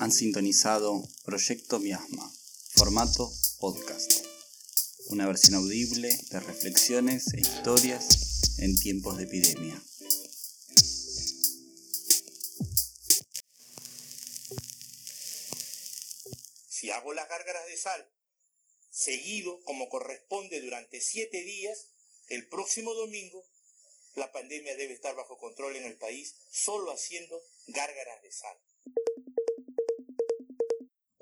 Han sintonizado Proyecto Miasma, formato podcast, una versión audible de reflexiones e historias en tiempos de epidemia. Si hago las gárgaras de sal seguido como corresponde durante siete días, el próximo domingo la pandemia debe estar bajo control en el país solo haciendo gárgaras de sal.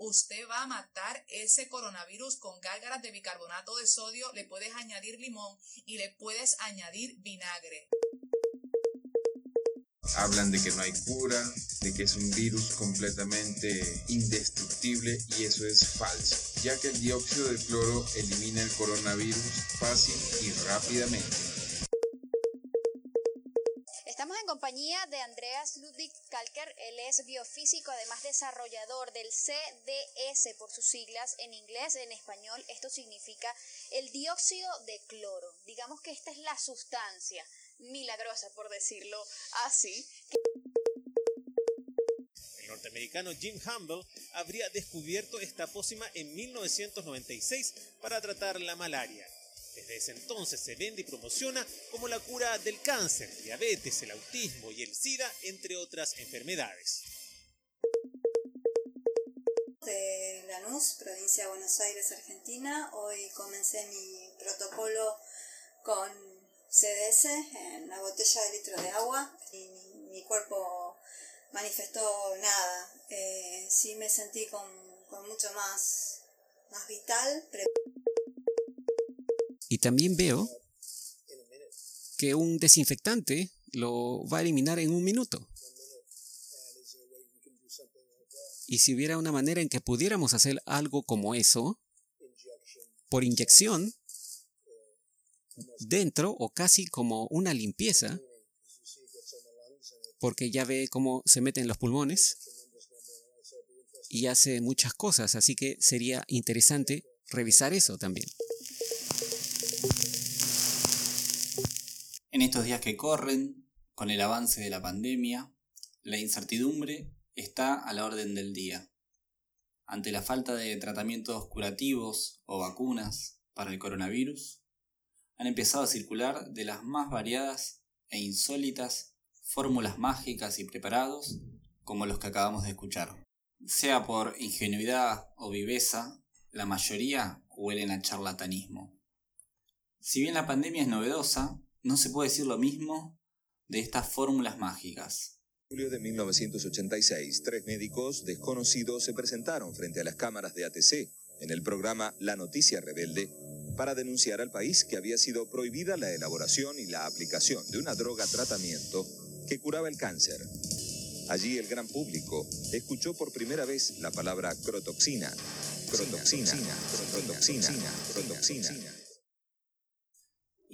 Usted va a matar ese coronavirus con gárgaras de bicarbonato de sodio, le puedes añadir limón y le puedes añadir vinagre. Hablan de que no hay cura, de que es un virus completamente indestructible y eso es falso, ya que el dióxido de cloro elimina el coronavirus fácil y rápidamente. Compañía de Andreas Ludwig Kalker, él es biofísico, además desarrollador del CDS por sus siglas en inglés, en español esto significa el dióxido de cloro. Digamos que esta es la sustancia milagrosa, por decirlo así. El norteamericano Jim Humble habría descubierto esta pócima en 1996 para tratar la malaria. Desde ese entonces se vende y promociona como la cura del cáncer, diabetes, el autismo y el SIDA, entre otras enfermedades. De Lanús, provincia de Buenos Aires, Argentina. Hoy comencé mi protocolo con CDS en la botella de litro de agua y mi, cuerpo manifestó nada. Eh, sí me sentí con, mucho más, más vital. Y también veo que un desinfectante lo va a eliminar en un minuto. Y si hubiera una manera en que pudiéramos hacer algo como eso, por inyección, dentro o casi como una limpieza, porque ya ve cómo se mete en los pulmones y hace muchas cosas, así que sería interesante revisar eso también. En estos días que corren, con el avance de la pandemia, la incertidumbre está a la orden del día. Ante la falta de tratamientos curativos o vacunas para el coronavirus, han empezado a circular de las más variadas e insólitas fórmulas mágicas y preparados como los que acabamos de escuchar. Sea por ingenuidad o viveza, la mayoría huelen a charlatanismo. Si bien la pandemia es novedosa, no se puede decir lo mismo de estas fórmulas mágicas. En julio de 1986, tres médicos desconocidos se presentaron frente a las cámaras de ATC en el programa La Noticia Rebelde para denunciar al país que había sido prohibida la elaboración y la aplicación de una droga tratamiento que curaba el cáncer. Allí el gran público escuchó por primera vez la palabra crotoxina. Crotoxina, crotoxina, crotoxina.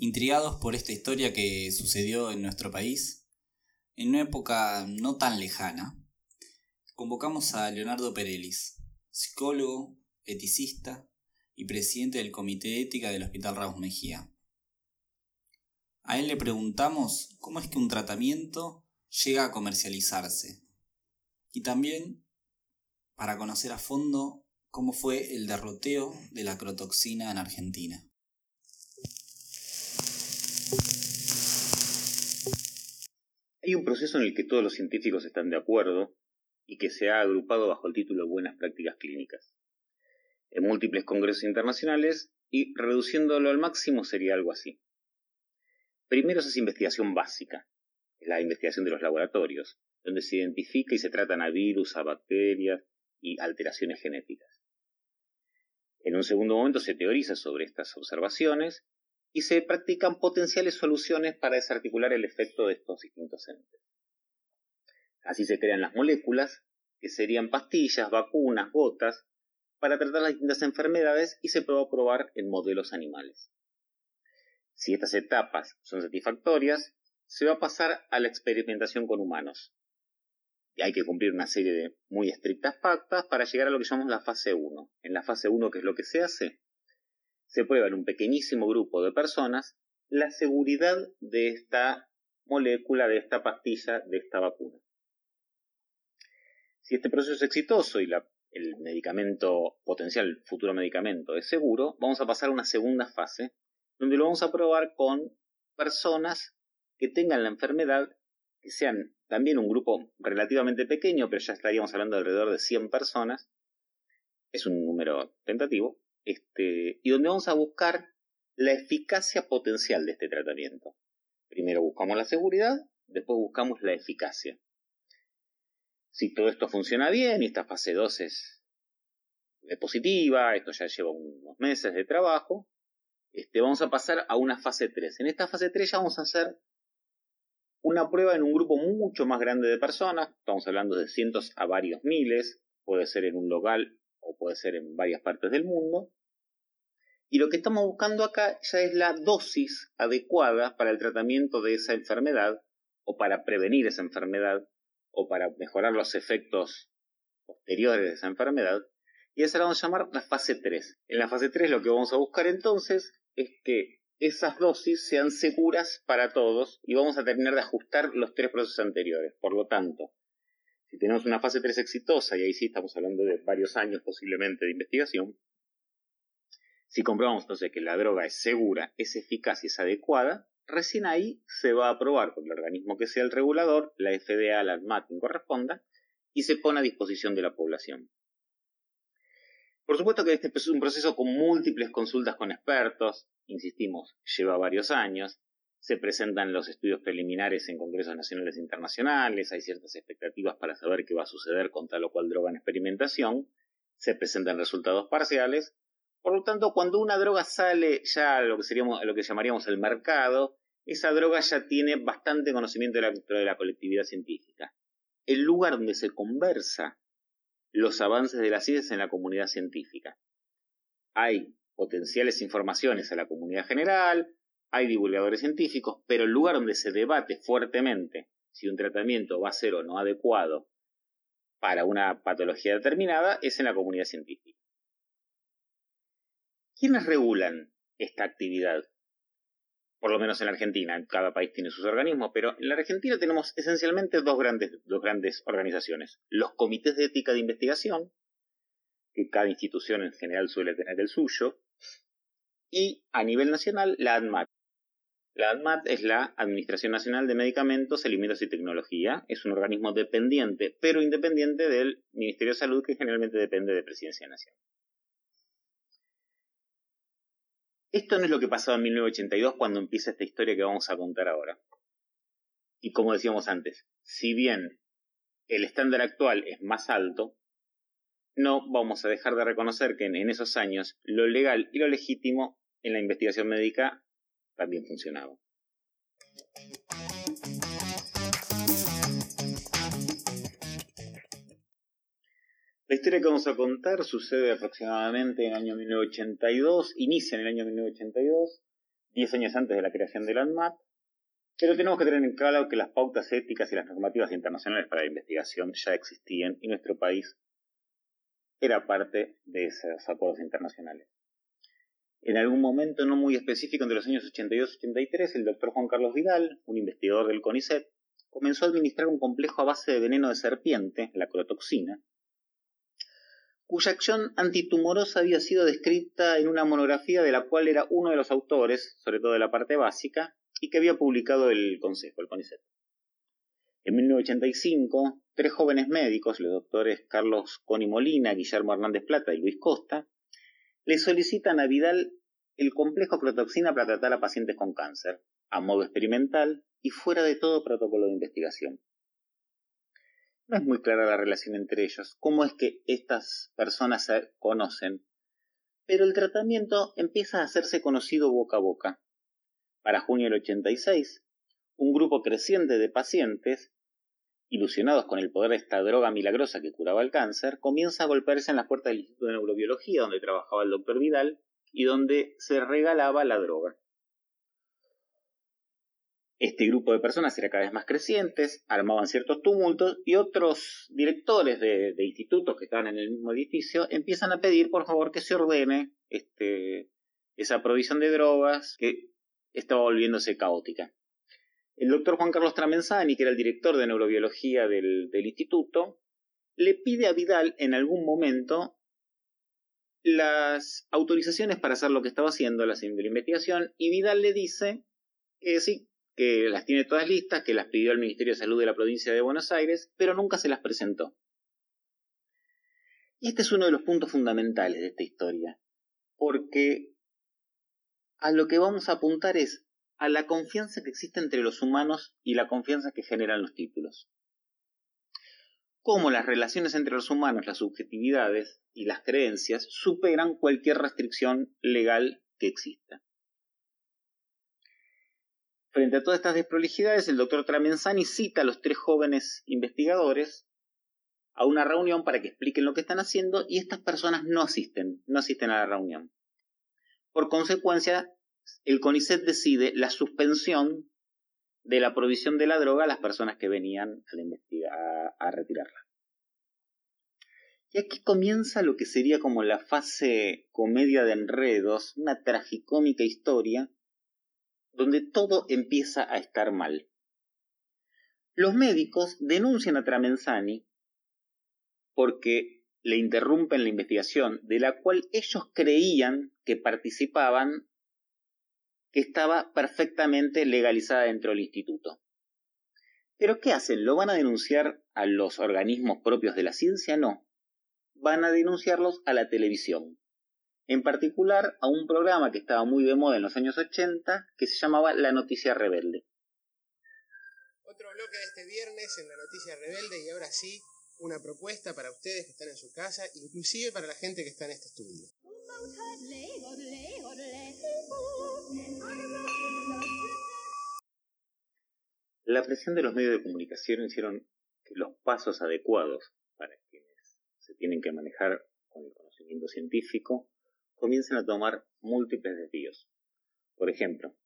Intrigados por esta historia que sucedió en nuestro país, en una época no tan lejana, convocamos a Leonardo Perelis, psicólogo, eticista y presidente del Comité Ética del Hospital Ramos Mejía. A él le preguntamos cómo es que un tratamiento llega a comercializarse y también para conocer a fondo cómo fue el derroteo de la crotoxina en Argentina. Hay un proceso en el que todos los científicos están de acuerdo y que se ha agrupado bajo el título Buenas Prácticas Clínicas en múltiples congresos internacionales y reduciéndolo al máximo sería algo así. Primero es investigación básica, es la investigación de los laboratorios, donde se identifica y se tratan a virus, a bacterias y alteraciones genéticas. En un segundo momento se teoriza sobre estas observaciones y se practican potenciales soluciones para desarticular el efecto de estos distintos entes. Así se crean las moléculas, que serían pastillas, vacunas, gotas, para tratar las distintas enfermedades y se puede probar en modelos animales. Si estas etapas son satisfactorias, se va a pasar a la experimentación con humanos. Y hay que cumplir una serie de muy estrictas pactas para llegar a lo que llamamos la fase 1. En la fase 1, ¿qué es lo que se hace? Se prueba en un pequeñísimo grupo de personas la seguridad de esta molécula, de esta pastilla, de esta vacuna. Si este proceso es exitoso y el medicamento potencial, futuro medicamento, es seguro, vamos a pasar a una segunda fase, donde lo vamos a probar con personas que tengan la enfermedad, que sean también un grupo relativamente pequeño, pero ya estaríamos hablando de alrededor de 100 personas, es un número tentativo, este, y donde vamos a buscar la eficacia potencial de este tratamiento. Primero buscamos la seguridad, después buscamos la eficacia. Si todo esto funciona bien y esta fase 2 es, positiva, esto ya lleva unos meses de trabajo, este, vamos a pasar a una fase 3. En esta fase 3 ya vamos a hacer una prueba en un grupo mucho más grande de personas, estamos hablando de cientos a varios miles, puede ser en un local o puede ser en varias partes del mundo. Y lo que estamos buscando acá ya es la dosis adecuada para el tratamiento de esa enfermedad o para prevenir esa enfermedad o para mejorar los efectos posteriores de esa enfermedad. Y esa la vamos a llamar la fase 3. En la fase 3 lo que vamos a buscar entonces es que esas dosis sean seguras para todos y vamos a terminar de ajustar los tres procesos anteriores. Por lo tanto, si tenemos una fase 3 exitosa, y ahí sí estamos hablando de varios años posiblemente de investigación, si comprobamos entonces que la droga es segura, es eficaz y es adecuada, recién ahí se va a aprobar por el organismo que sea el regulador, la FDA, la ANMAT, quien corresponda, y se pone a disposición de la población. Por supuesto que este es un proceso con múltiples consultas con expertos, insistimos, lleva varios años, se presentan los estudios preliminares en congresos nacionales e internacionales, hay ciertas expectativas para saber qué va a suceder con tal o cual droga en experimentación, se presentan resultados parciales, por lo tanto, cuando una droga sale ya a lo que, seríamos, lo que llamaríamos el mercado, esa droga ya tiene bastante conocimiento dentro de la colectividad científica. El lugar donde se conversa los avances de la ciencia en la comunidad científica. Hay potenciales informaciones a la comunidad general, hay divulgadores científicos, pero el lugar donde se debate fuertemente si un tratamiento va a ser o no adecuado para una patología determinada es en la comunidad científica. ¿Quiénes regulan esta actividad? Por lo menos en la Argentina, en cada país tiene sus organismos, pero en la Argentina tenemos esencialmente dos grandes, dos grandes organizaciones. Los comités de ética de investigación, que cada institución en general suele tener el suyo, y a nivel nacional la ANMAT. La ANMAT es la Administración Nacional de Medicamentos, Alimentos y Tecnología. Es un organismo dependiente, pero independiente del Ministerio de Salud, que generalmente depende de Presidencia Nacional. Esto no es lo que pasaba en 1982 cuando empieza esta historia que vamos a contar ahora. Y como decíamos antes, si bien el estándar actual es más alto, no vamos a dejar de reconocer que en esos años lo legal y lo legítimo en la investigación médica también funcionaba. La historia que vamos a contar sucede aproximadamente en el año 1982, inicia en el año 1982, 10 años antes de la creación del ANMAT, pero tenemos que tener en claro que las pautas éticas y las normativas internacionales para la investigación ya existían y nuestro país era parte de esos acuerdos internacionales. En algún momento no muy específico, entre los años 82 y 83, el doctor Juan Carlos Vidal, un investigador del CONICET, comenzó a administrar un complejo a base de veneno de serpiente, la crotoxina, cuya acción antitumorosa había sido descrita en una monografía de la cual era uno de los autores, sobre todo de la parte básica, y que había publicado el Consejo, el CONICET. En 1985, tres jóvenes médicos, los doctores Carlos Coni Molina, Guillermo Hernández Plata y Luis Costa, le solicitan a Vidal el complejo crotoxina para tratar a pacientes con cáncer, a modo experimental y fuera de todo protocolo de investigación. No es muy clara la relación entre ellos, cómo es que estas personas se conocen, pero el tratamiento empieza a hacerse conocido boca a boca. Para junio del 86, un grupo creciente de pacientes, ilusionados con el poder de esta droga milagrosa que curaba el cáncer, comienza a golpearse en las puertas del Instituto de Neurobiología, donde trabajaba el doctor Vidal, y donde se regalaba la droga. Este grupo de personas era cada vez más crecientes, armaban ciertos tumultos y otros directores de, institutos que estaban en el mismo edificio empiezan a pedir por favor que se ordene este, esa provisión de drogas que estaba volviéndose caótica. El doctor Juan Carlos Tramenzani, que era el director de neurobiología del, instituto, le pide a Vidal en algún momento las autorizaciones para hacer lo que estaba haciendo, la investigación, y Vidal le dice que sí, que las tiene todas listas, que las pidió al Ministerio de Salud de la provincia de Buenos Aires, pero nunca se las presentó. Y este es uno de los puntos fundamentales de esta historia, porque a lo que vamos a apuntar es a la confianza que existe entre los humanos y la confianza que generan los títulos cómo las relaciones entre los humanos, las subjetividades y las creencias superan cualquier restricción legal que exista. Frente a todas estas desprolijidades, el doctor Tramenzani cita a los tres jóvenes investigadores a una reunión para que expliquen lo que están haciendo y estas personas no asisten, no asisten a la reunión. Por consecuencia, el CONICET decide la suspensión de la provisión de la droga a las personas que venían a, a retirarla. Y aquí comienza lo que sería como la fase comedia de enredos, una tragicómica historia, donde todo empieza a estar mal. Los médicos denuncian a Tramenzani porque le interrumpen la investigación de la cual ellos creían que participaban que estaba perfectamente legalizada dentro del instituto. Pero ¿qué hacen? ¿Lo van a denunciar a los organismos propios de la ciencia? No. Van a denunciarlos a la televisión. En particular a un programa que estaba muy de moda en los años 80 que se llamaba La Noticia Rebelde. Otro bloque de este viernes en La Noticia Rebelde y ahora sí una propuesta para ustedes que están en su casa, inclusive para la gente que está en este estudio. La presión de los medios de comunicación hicieron que los pasos adecuados para quienes se tienen que manejar con el conocimiento científico comiencen a tomar múltiples desvíos. Por ejemplo,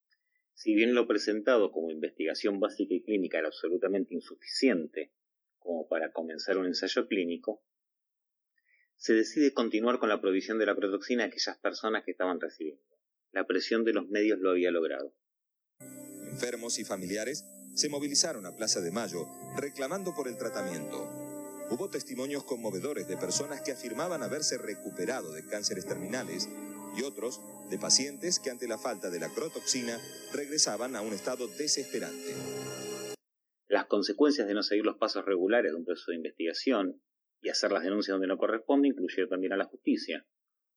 si bien lo presentado como investigación básica y clínica era absolutamente insuficiente como para comenzar un ensayo clínico, se decide continuar con la provisión de la protoxina a aquellas personas que estaban recibiendo. La presión de los medios lo había logrado. Enfermos y familiares se movilizaron a Plaza de Mayo reclamando por el tratamiento. Hubo testimonios conmovedores de personas que afirmaban haberse recuperado de cánceres terminales y otros de pacientes que ante la falta de la crotoxina regresaban a un estado desesperante. Las consecuencias de no seguir los pasos regulares de un proceso de investigación y hacer las denuncias donde no corresponde incluyeron también a la justicia.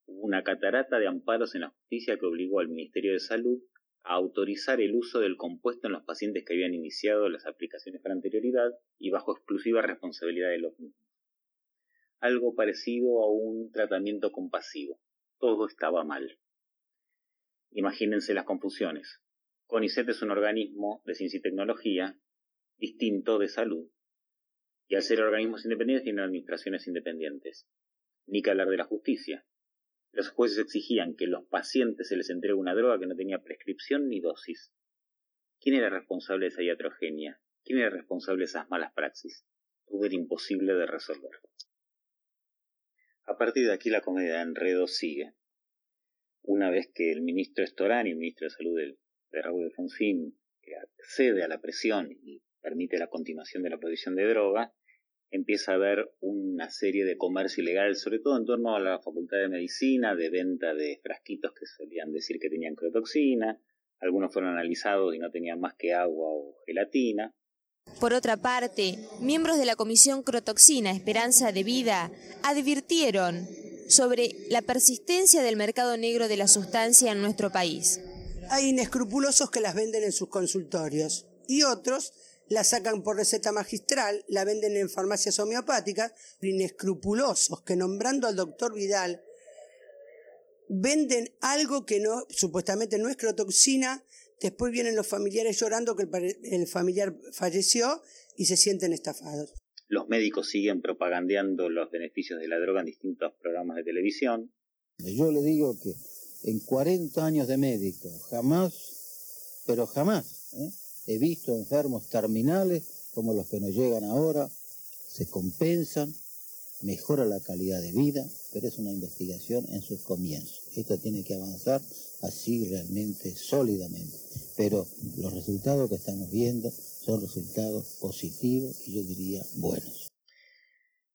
Hubo una catarata de amparos en la justicia que obligó al Ministerio de Salud autorizar el uso del compuesto en los pacientes que habían iniciado las aplicaciones con anterioridad y bajo exclusiva responsabilidad de los mismos. Algo parecido a un tratamiento compasivo. Todo estaba mal. Imagínense las confusiones. CONICET es un organismo de ciencia y tecnología distinto de salud. Y al ser organismos independientes tienen administraciones independientes. Ni que hablar de la justicia. Los jueces exigían que los pacientes se les entregue una droga que no tenía prescripción ni dosis. ¿Quién era responsable de esa iatrogenia? ¿Quién era responsable de esas malas praxis? Todo era imposible de resolver. A partir de aquí la comedia de enredo sigue. Una vez que el ministro Estorani, el ministro de Salud de, de Raúl Alfonsín, accede a la presión y permite la continuación de la producción de droga, empieza a haber una serie de comercio ilegal, sobre todo en torno a la Facultad de Medicina, de venta de frasquitos que solían decir que tenían crotoxina, algunos fueron analizados y no tenían más que agua o gelatina. Por otra parte, miembros de la Comisión Crotoxina Esperanza de Vida advirtieron sobre la persistencia del mercado negro de la sustancia en nuestro país. Hay inescrupulosos que las venden en sus consultorios y otros la sacan por receta magistral, la venden en farmacias homeopáticas, inescrupulosos que nombrando al doctor Vidal venden algo que no supuestamente no es crotoxina, después vienen los familiares llorando que el, familiar falleció y se sienten estafados. Los médicos siguen propagandeando los beneficios de la droga en distintos programas de televisión. Yo le digo que en 40 años de médico, jamás, pero jamás, ¿eh? He visto enfermos terminales como los que nos llegan ahora, se compensan, mejora la calidad de vida, pero es una investigación en sus comienzos. Esto tiene que avanzar así realmente sólidamente. Pero los resultados que estamos viendo son resultados positivos y yo diría buenos.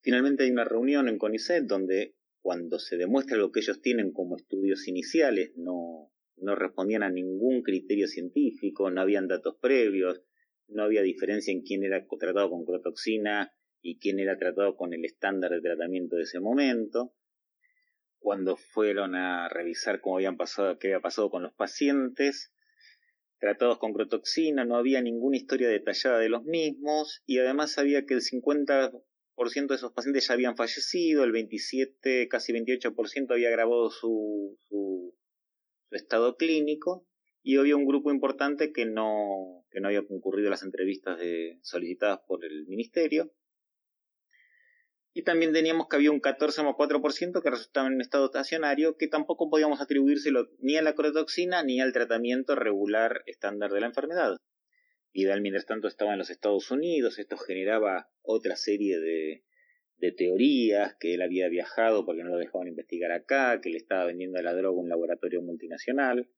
Finalmente hay una reunión en CONICET donde cuando se demuestra lo que ellos tienen como estudios iniciales no, no respondían a ningún criterio científico, no habían datos previos, no había diferencia en quién era tratado con crotoxina y quién era tratado con el estándar de tratamiento de ese momento. Cuando fueron a revisar cómo habían pasado, qué había pasado con los pacientes tratados con crotoxina, no había ninguna historia detallada de los mismos y además sabía que el 50% de esos pacientes ya habían fallecido, el 27, casi 28% había agravado su, su, su estado clínico y había un grupo importante que no, que no había concurrido a las entrevistas de, solicitadas por el ministerio. Y también teníamos que había un 14,4% que resultaba en estado estacionario, que tampoco podíamos atribuírselo ni a la crotoxina ni al tratamiento regular estándar de la enfermedad. Vidal, mientras tanto, estaba en los Estados Unidos, esto generaba otra serie de, de teorías, que él había viajado porque no lo dejaban investigar acá, que le estaba vendiendo la droga a un laboratorio multinacional.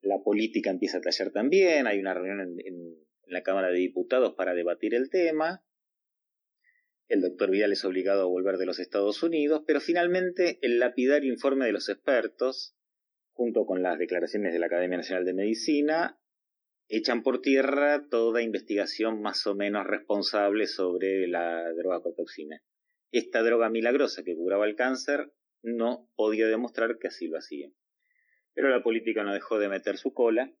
La política empieza a tallar también, hay una reunión en, la Cámara de Diputados para debatir el tema el doctor Vidal es obligado a volver de los Estados Unidos, pero finalmente el lapidario informe de los expertos, junto con las declaraciones de la Academia Nacional de Medicina, echan por tierra toda investigación más o menos responsable sobre la droga cotoxina. Esta droga milagrosa que curaba el cáncer no podía demostrar que así lo hacía. Pero la política no dejó de meter su cola.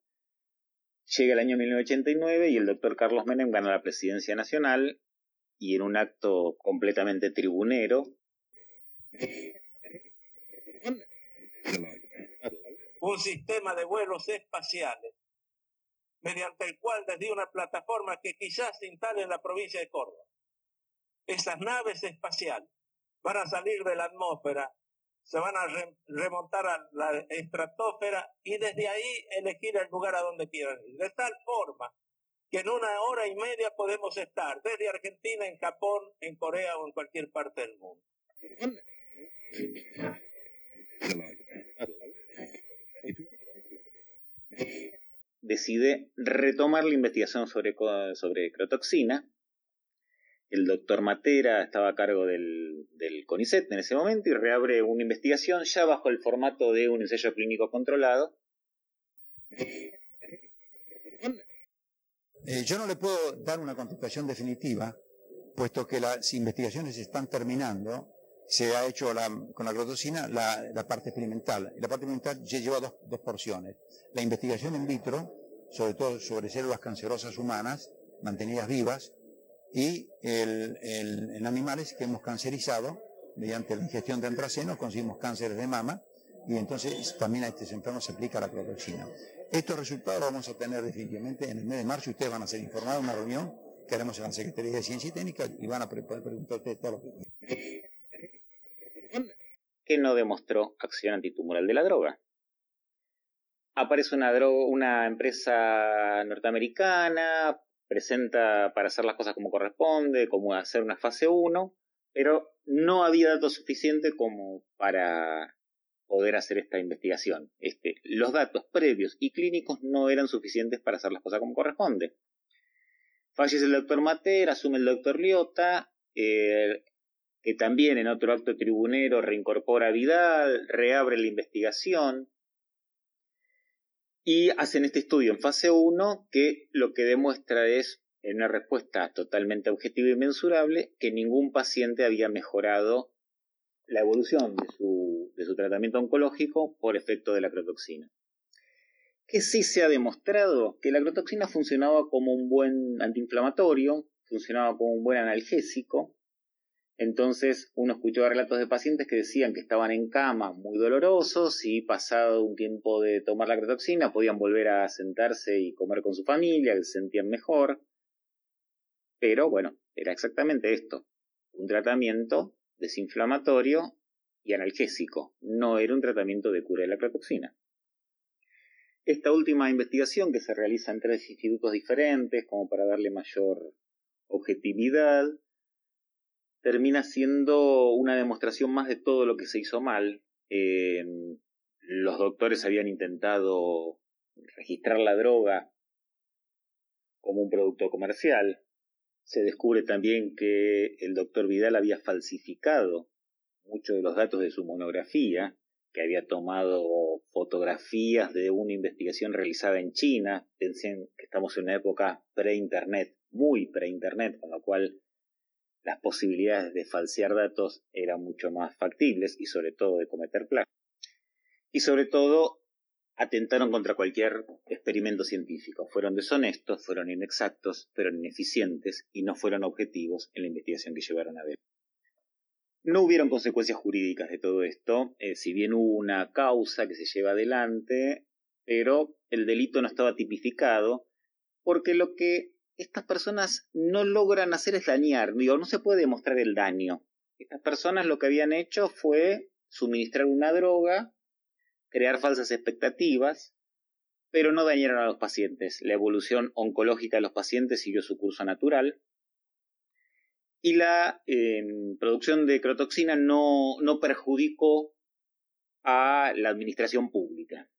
Llega el año 1989 y el doctor Carlos Menem gana la presidencia nacional y en un acto completamente tribunero. Un sistema de vuelos espaciales, mediante el cual desde una plataforma que quizás se instale en la provincia de Córdoba, esas naves espaciales van a salir de la atmósfera, se van a remontar a la estratosfera y desde ahí elegir el lugar a donde quieran ir. De tal forma que en una hora y media podemos estar desde Argentina, en Japón, en Corea o en cualquier parte del mundo. Decide retomar la investigación sobre, sobre crotoxina. El doctor Matera estaba a cargo del, del CONICET en ese momento y reabre una investigación ya bajo el formato de un ensayo clínico controlado eh, yo no le puedo dar una contestación definitiva, puesto que las investigaciones están terminando. Se ha hecho con la glotocina la, parte experimental. la parte experimental lleva dos, dos porciones. La investigación in vitro, sobre todo sobre células cancerosas humanas, mantenidas vivas, y el, en animales que hemos cancerizado, mediante la ingestión de antracenos, conseguimos cánceres de mama, y entonces también a estos enfermos se aplica la cloroxina. Estos resultados los vamos a tener definitivamente en el mes de marzo. Ustedes van a ser informados en una reunión que haremos en la Secretaría de Ciencia y Técnica y van a poder preguntar a ustedes todo lo que que no demostró acción antitumoral de la droga. Aparece una, droga, una empresa norteamericana, presenta para hacer las cosas como corresponde, como hacer una fase 1, pero no había datos suficientes como para poder hacer esta investigación. Este, los datos previos y clínicos no eran suficientes para hacer las cosas como corresponde. Fallece el doctor Mater, asume el doctor Liota, eh, que también en otro acto tribunero reincorpora a Vidal, reabre la investigación y hacen este estudio en fase 1 que lo que demuestra es, en una respuesta totalmente objetiva y mensurable, que ningún paciente había mejorado la evolución de su, de su tratamiento oncológico por efecto de la crotoxina. Que sí se ha demostrado que la crotoxina funcionaba como un buen antiinflamatorio, funcionaba como un buen analgésico. Entonces uno escuchó relatos de pacientes que decían que estaban en cama muy dolorosos y pasado un tiempo de tomar la crotoxina podían volver a sentarse y comer con su familia, que se sentían mejor. Pero bueno, era exactamente esto, un tratamiento desinflamatorio y analgésico. No era un tratamiento de cura de la crotoxina. Esta última investigación que se realiza en tres institutos diferentes como para darle mayor objetividad, termina siendo una demostración más de todo lo que se hizo mal. Eh, los doctores habían intentado registrar la droga como un producto comercial. Se descubre también que el doctor Vidal había falsificado muchos de los datos de su monografía, que había tomado fotografías de una investigación realizada en China. Pensé que estamos en una época pre-internet, muy pre-internet, con lo cual las posibilidades de falsear datos eran mucho más factibles y sobre todo de cometer plagio. Y sobre todo atentaron contra cualquier experimento científico. Fueron deshonestos, fueron inexactos, fueron ineficientes y no fueron objetivos en la investigación que llevaron a ver. No hubieron consecuencias jurídicas de todo esto, eh, si bien hubo una causa que se lleva adelante, pero el delito no estaba tipificado, porque lo que estas personas no logran hacer es dañar, digo, no se puede demostrar el daño. Estas personas lo que habían hecho fue suministrar una droga crear falsas expectativas, pero no dañaron a los pacientes. La evolución oncológica de los pacientes siguió su curso natural. Y la em, producción de crotoxina no, no perjudicó a la administración pública.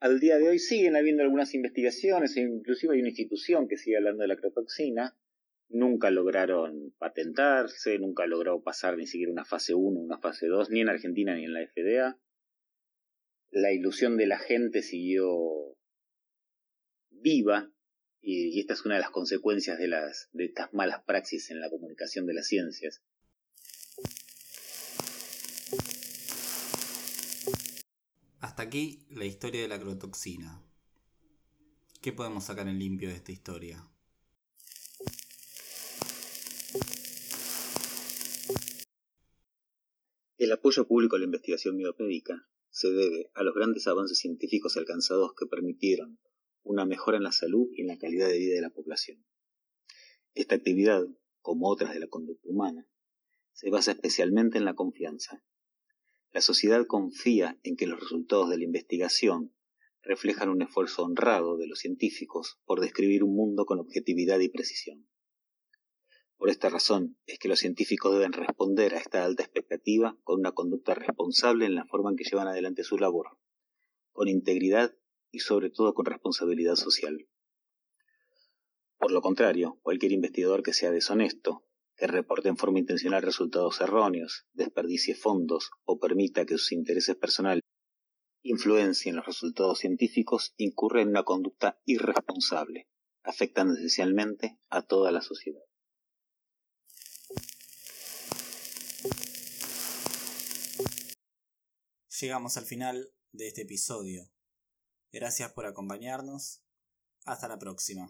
Al día de hoy siguen habiendo algunas investigaciones, e inclusive hay una institución que sigue hablando de la crotoxina. Nunca lograron patentarse, nunca logró pasar ni siquiera una fase 1, una fase 2, ni en Argentina ni en la FDA la ilusión de la gente siguió viva y, esta es una de las consecuencias de, las, de estas malas praxis en la comunicación de las ciencias. Hasta aquí la historia de la crotoxina. ¿Qué podemos sacar en limpio de esta historia? El apoyo público a la investigación biopédica se debe a los grandes avances científicos alcanzados que permitieron una mejora en la salud y en la calidad de vida de la población. Esta actividad, como otras de la conducta humana, se basa especialmente en la confianza. La sociedad confía en que los resultados de la investigación reflejan un esfuerzo honrado de los científicos por describir un mundo con objetividad y precisión. Por esta razón es que los científicos deben responder a esta alta expectativa con una conducta responsable en la forma en que llevan adelante su labor, con integridad y sobre todo con responsabilidad social. Por lo contrario, cualquier investigador que sea deshonesto, que reporte en forma intencional resultados erróneos, desperdicie fondos o permita que sus intereses personales influencien los resultados científicos, incurre en una conducta irresponsable, afectando esencialmente a toda la sociedad. Llegamos al final de este episodio. Gracias por acompañarnos. Hasta la próxima.